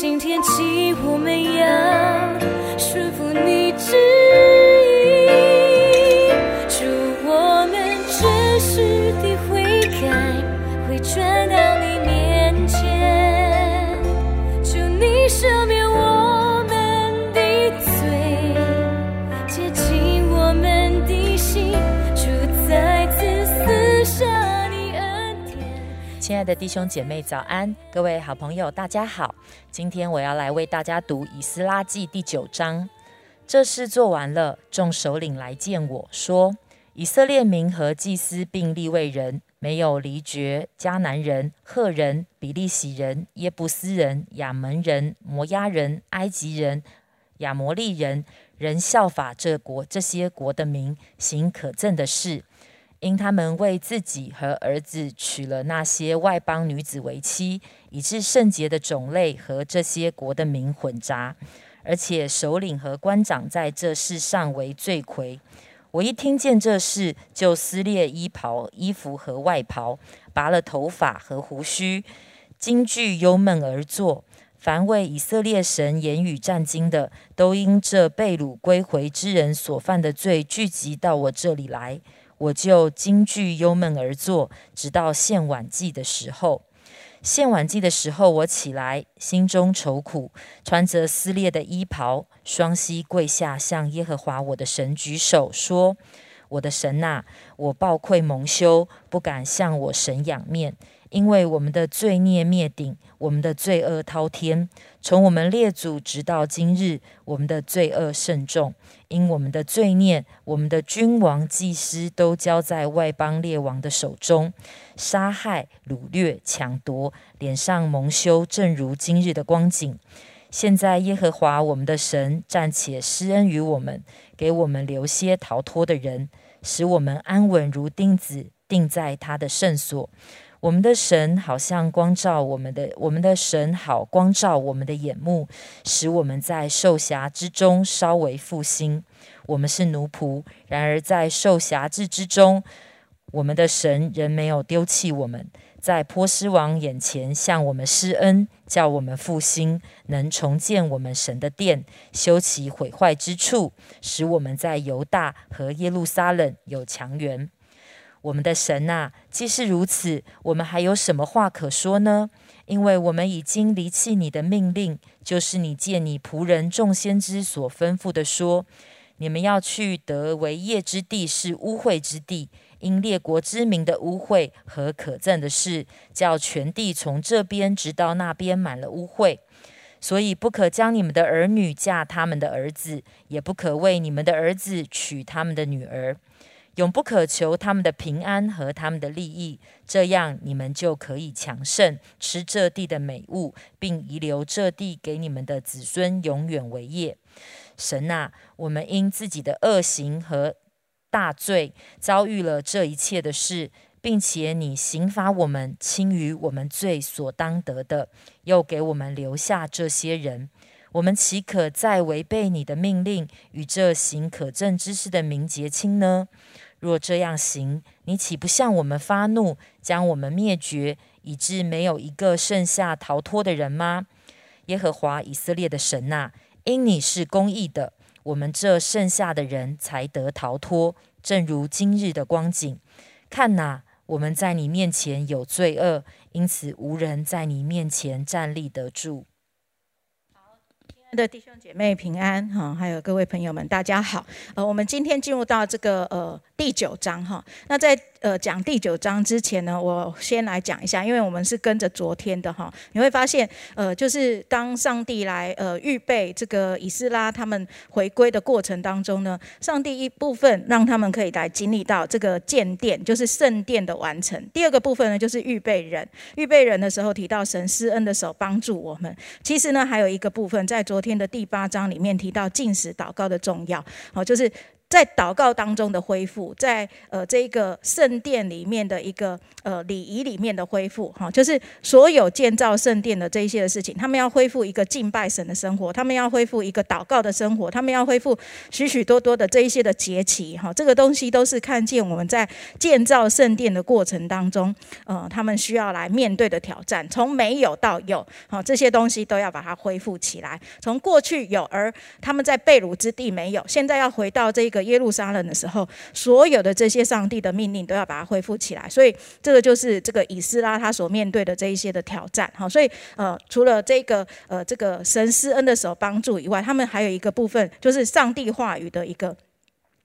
今天起，我们要顺服你旨意，祝我们真实的悔改，会转到你面前，祝你生命亲爱的弟兄姐妹，早安！各位好朋友，大家好。今天我要来为大家读《以斯拉记》第九章。这事做完了，众首领来见我说：“以色列民和祭司并立位人，没有离绝迦南人、赫人、比利洗人、耶布斯人、亚门人、摩押人、埃及人、亚摩利人，人效法这国这些国的民，行可憎的事。”因他们为自己和儿子娶了那些外邦女子为妻，以致圣洁的种类和这些国的民混杂，而且首领和官长在这事上为罪魁。我一听见这事，就撕裂衣袍、衣服和外袍，拔了头发和胡须，惊惧忧闷而坐。凡为以色列神言语战惊的，都因这被掳归回之人所犯的罪，聚集到我这里来。我就惊惧忧闷而坐，直到献晚祭的时候。献晚祭的时候，我起来，心中愁苦，穿着撕裂的衣袍，双膝跪下，向耶和华我的神举手说：“我的神呐、我暴愧蒙羞，不敢向我神仰面，因为我们的罪孽灭顶，我们的罪恶滔天。从我们列祖直到今日，我们的罪恶甚重。因我们的罪孽，我们的君王、祭司都交在外邦列王的手中，杀害、掳掠、抢夺，脸上蒙羞，正如今日的光景。现在耶和华我们的神暂且施恩于我们，给我们留些逃脱的人，使我们安稳如钉子钉在他的圣所。我们的神好像光照我们的，我们的神好光照我们的眼目，使我们在受辖之中稍微复兴。我们是奴仆，然而在受辖制之中，我们的神仍没有丢弃我们，在波斯王眼前向我们施恩，叫我们复兴，能重建我们神的殿，修其毁坏之处，使我们在犹大和耶路撒冷有强援。我们的神呐、既是如此，我们还有什么话可说呢？因为我们已经离弃你的命令，就是你借你仆人众先知所吩咐的说：你们要去得为业之地是污秽之地，因列国之民的污秽和可憎的事，叫全地从这边直到那边满了污秽。所以不可将你们的儿女嫁他们的儿子，也不可为你们的儿子娶他们的女儿。永不可求他们的平安和他们的利益，这样你们就可以强盛，吃这地的美物，并遗留这地给你们的子孙永远为业。神啊，我们因自己的恶行和大罪，遭遇了这一切的事，并且你刑罚我们，轻于我们罪所当得的，又给我们留下这些人。我们岂可再违背你的命令，与这行可憎之事的民结亲呢？若这样行，你岂不向我们发怒，将我们灭绝，以致没有一个剩下逃脱的人吗？耶和华以色列的神呐、因你是公义的，我们这剩下的人才得逃脱，正如今日的光景。看哪，我们在你面前有罪恶，因此无人在你面前站立得住。亲爱的弟兄姐妹平安哈，还有各位朋友们，大家好。呃，我们今天进入到这个呃第九章哈。那在呃讲第九章之前呢，我先来讲一下，因为我们是跟着昨天的哈，你会发现呃，就是当上帝来呃预备这个以斯拉他们回归的过程当中呢，上帝一部分让他们可以来经历到这个建殿，就是圣殿的完成。第二个部分呢，就是预备人，预备人的时候提到神施恩的手帮助我们。其实呢，还有一个部分在昨天的第八章里面提到禁食祷告的重要，好，就是在祷告当中的恢复，在呃这个圣殿里面的一个呃礼仪里面的恢复，哈，就是所有建造圣殿的这一些的事情，他们要恢复一个敬拜神的生活，他们要恢复一个祷告的生活，他们要恢复许许多多的这一些的节期，哈，这个东西都是看见我们在建造圣殿的过程当中，呃，他们需要来面对的挑战，从没有到有，好，这些东西都要把它恢复起来，从过去有，而他们在被掳之地没有，现在要回到这个。耶路撒冷的时候，所有的这些上帝的命令都要把它恢复起来，所以这个就是这个以斯拉他所面对的这一些的挑战。好，所以呃，除了这个呃这个神施恩的手帮助以外，他们还有一个部分就是上帝话语的一个。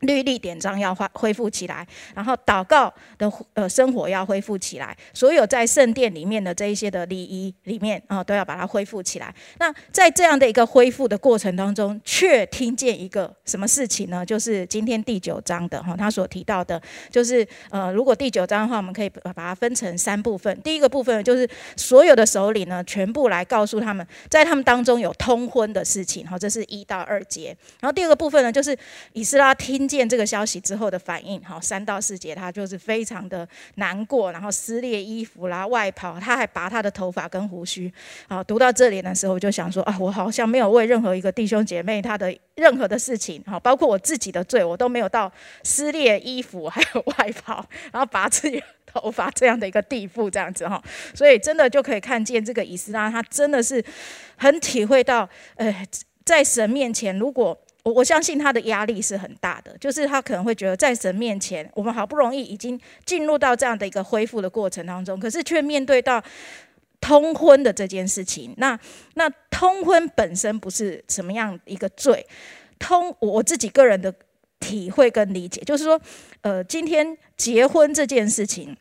律例典章要恢恢复起来，然后祷告的呃生活要恢复起来，所有在圣殿里面的这一些的礼仪里面啊，都要把它恢复起来。那在这样的一个恢复的过程当中，却听见一个什么事情呢？就是今天第九章的哈，他所提到的，就是呃，如果第九章的话，我们可以把它分成三部分。第一个部分就是所有的首领呢，全部来告诉他们，在他们当中有通婚的事情，哈，这是一到二节。然后第二个部分呢，就是以斯拉听。见这个消息之后的反应，好，三到四节他就是非常的难过，然后撕裂衣服啦，外袍，他还拔他的头发跟胡须。好，读到这里的时候，我就想说啊，我好像没有为任何一个弟兄姐妹他的任何的事情，好，包括我自己的罪，我都没有到撕裂衣服还有外袍，然后拔自己头发这样的一个地步，这样子哈。所以真的就可以看见这个以斯拉，他真的是很体会到，呃，在神面前，如果我我相信他的压力是很大的，就是他可能会觉得在神面前，我们好不容易已经进入到这样的一个恢复的过程当中，可是却面对到通婚的这件事情。那那通婚本身不是什么样一个罪，通我自己个人的体会跟理解，就是说，呃，今天结婚这件事情，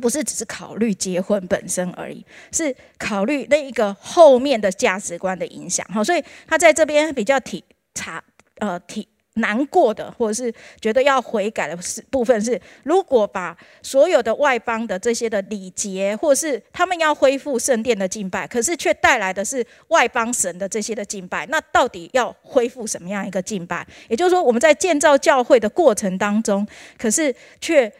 不是只是考虑结婚本身而已，是考虑那一个后面的价值观的影响。好，所以他在这边比较体。查呃，挺难过的，或者是觉得要悔改的是部分是，如果把所有的外邦的这些的礼节，或是他们要恢复圣殿的敬拜，可是却带来的是外邦神的这些的敬拜，那到底要恢复什么样一个敬拜？也就是说，我们在建造教会的过程当中，可是却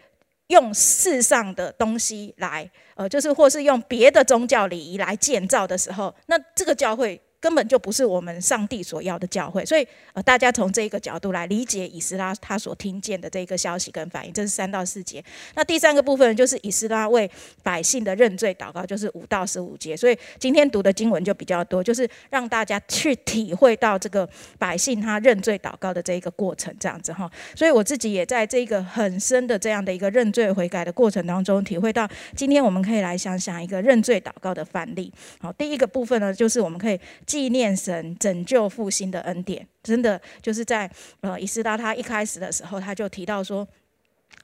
用世上的东西来，呃，就是或是用别的宗教礼仪来建造的时候，那这个教会。根本就不是我们上帝所要的教会，所以呃，大家从这一个角度来理解以斯拉他所听见的这个消息跟反应，这是三到四节。那第三个部分就是以斯拉为百姓的认罪祷告，就是五到十五节。所以今天读的经文就比较多，就是让大家去体会到这个百姓他认罪祷告的这一个过程，这样子哈。所以我自己也在这个很深的这样的一个认罪悔改的过程当中，体会到今天我们可以来想想一个认罪祷告的范例。好，第一个部分呢，就是我们可以。纪念神拯救复兴的恩典，真的就是在呃以斯拉他一开始的时候，他就提到说。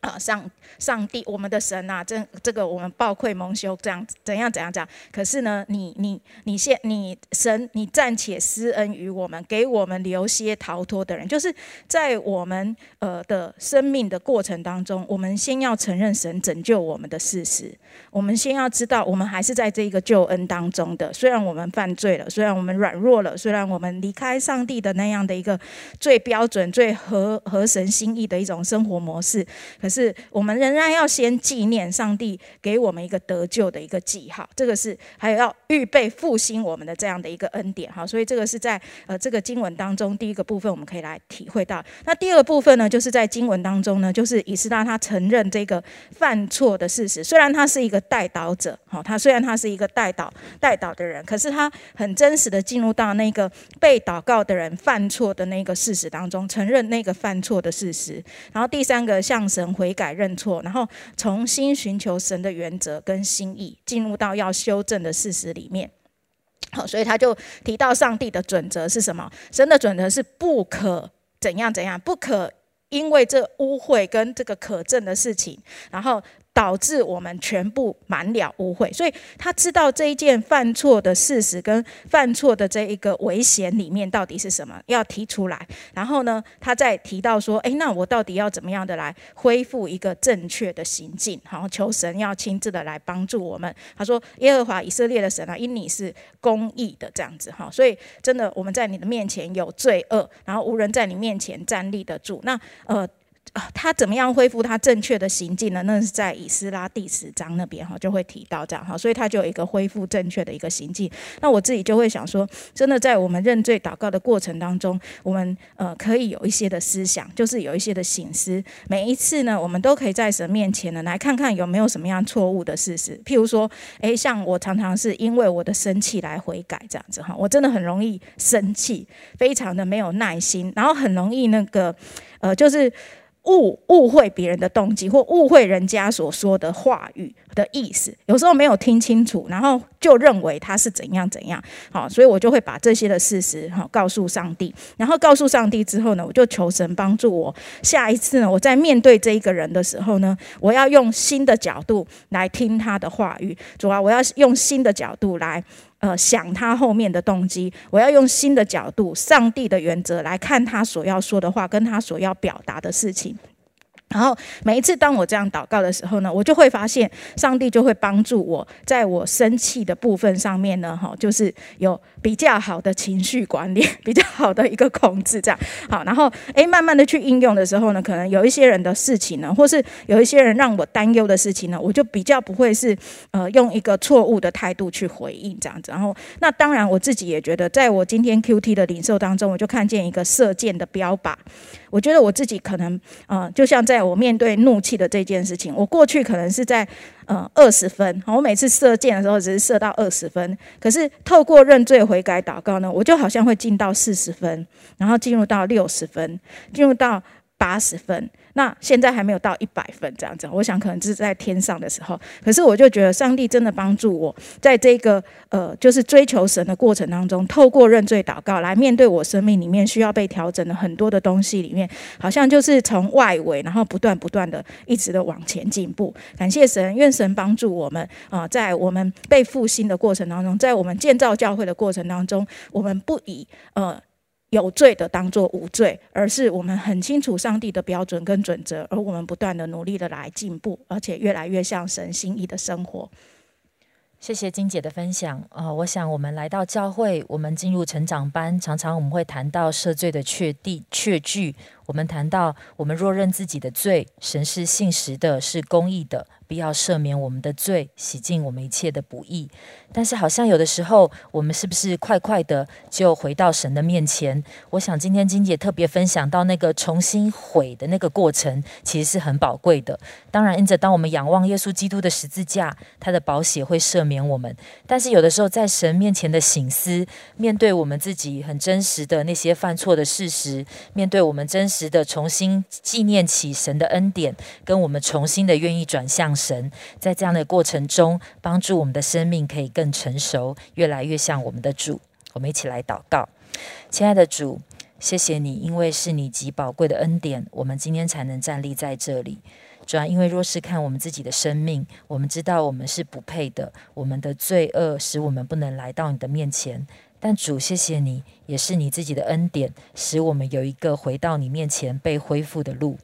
啊，上上帝，我们的神呐，这这个我们暴愧蒙羞，这样怎样怎样讲？可是呢，你你你现你神，你暂且施恩于我们，给我们留些逃脱的人，就是在我们呃的生命的过程当中，我们先要承认神拯救我们的事实，我们先要知道，我们还是在这个救恩当中的。虽然我们犯罪了，虽然我们软弱了，虽然我们离开上帝的那样的一个最标准、最合合神心意的一种生活模式。可是，我们仍然要先纪念上帝给我们一个得救的一个记号，这个是还有要预备复兴我们的这样的一个恩典哈。所以这个是在呃这个经文当中第一个部分，我们可以来体会到。那第二部分呢，就是在经文当中呢，就是以斯拉他承认这个犯错的事实。虽然他是一个代祷者，哈，他虽然他是一个代祷代祷的人，可是他很真实的进入到那个被祷告的人犯错的那个事实当中，承认那个犯错的事实。然后第三个向神。悔改认错，然后重新寻求神的原则跟心意，进入到要修正的事实里面。好，所以他就提到上帝的准则是什么？神的准则是不可怎样怎样，不可因为这污秽跟这个可证的事情，然后导致我们全部满了污秽。所以他知道这一件犯错的事实跟犯错的这一个危险里面到底是什么，要提出来。然后呢，他再提到说：“诶，那我到底要怎么样的来恢复一个正确的行径？好，求神要亲自的来帮助我们。”他说：“耶和华以色列的神啊，因你是公义的这样子哈，所以真的我们在你的面前有罪恶，然后无人在你面前站立得住。那呃。”啊他怎么样恢复他正确的行径呢？那是在以斯拉第十章那边哈，就会提到这样哈，所以他就有一个恢复正确的一个行径。那我自己就会想说，真的在我们认罪祷告的过程当中，我们呃可以有一些的思想，就是有一些的醒思。每一次呢，我们都可以在神面前呢来看看有没有什么样错误的事实。譬如说，诶，像我常常是因为我的生气来悔改这样子哈，我真的很容易生气，非常的没有耐心，然后很容易那个呃就是。误误会别人的动机，或误会人家所说的话语的意思，有时候没有听清楚，然后就认为他是怎样怎样。好，所以我就会把这些的事实哈告诉上帝，然后告诉上帝之后呢，我就求神帮助我。下一次呢，我在面对这一个人的时候呢，我要用新的角度来听他的话语，主要我要用新的角度来。呃，想他后面的动机，我要用新的角度、上帝的原则来看他所要说的话，跟他所要表达的事情。然后每一次当我这样祷告的时候呢，我就会发现上帝就会帮助我，在我生气的部分上面呢，哈，就是有比较好的情绪管理，比较好的一个控制，这样好。然后诶，慢慢的去应用的时候呢，可能有一些人的事情呢，或是有一些人让我担忧的事情呢，我就比较不会是呃用一个错误的态度去回应这样子。然后那当然我自己也觉得，在我今天 Q T 的领受当中，我就看见一个射箭的标靶。我觉得我自己可能，呃，就像在我面对怒气的这件事情，我过去可能是在，呃，二十分，我每次射箭的时候只是射到二十分，可是透过认罪悔改祷告呢，我就好像会进到四十分，然后进入到六十分，进入到八十分。那现在还没有到一百分这样子，我想可能是在天上的时候。可是我就觉得上帝真的帮助我，在这个呃，就是追求神的过程当中，透过认罪祷告来面对我生命里面需要被调整的很多的东西里面，好像就是从外围，然后不断不断的一直的往前进步。感谢神，愿神帮助我们啊，在我们被复兴的过程当中，在我们建造教会的过程当中，我们不以呃。有罪的当做无罪，而是我们很清楚上帝的标准跟准则，而我们不断的努力的来进步，而且越来越像神心意的生活。谢谢金姐的分享呃！我想我们来到教会，我们进入成长班，常常我们会谈到赦罪的确地确据，我们谈到我们若认自己的罪，神是信实的，是公义的。必要赦免我们的罪，洗净我们一切的不义。但是，好像有的时候，我们是不是快快的就回到神的面前？我想今天金姐特别分享到那个重新悔的那个过程，其实是很宝贵的。当然，因着当我们仰望耶稣基督的十字架，他的宝血会赦免我们。但是，有的时候在神面前的醒思，面对我们自己很真实的那些犯错的事实，面对我们真实的重新纪念起神的恩典，跟我们重新的愿意转向。神在这样的过程中，帮助我们的生命可以更成熟，越来越像我们的主。我们一起来祷告，亲爱的主，谢谢你，因为是你极宝贵的恩典，我们今天才能站立在这里。主要因为若是看我们自己的生命，我们知道我们是不配的，我们的罪恶使我们不能来到你的面前。但主，谢谢你，也是你自己的恩典，使我们有一个回到你面前被恢复的路。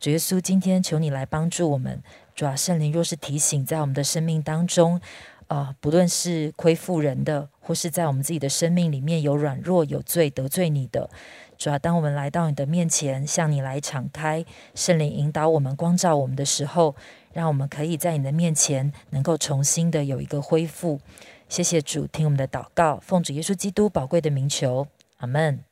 主耶稣，今天求你来帮助我们。主啊，圣灵若是提醒在我们的生命当中，啊，不论是亏负人的，或是在我们自己的生命里面有软弱、有罪、得罪你的，主啊，当我们来到你的面前，向你来敞开，圣灵引导我们、光照我们的时候，让我们可以在你的面前能够重新的有一个恢复。谢谢主，听我们的祷告，奉主耶稣基督宝贵的名求，阿门。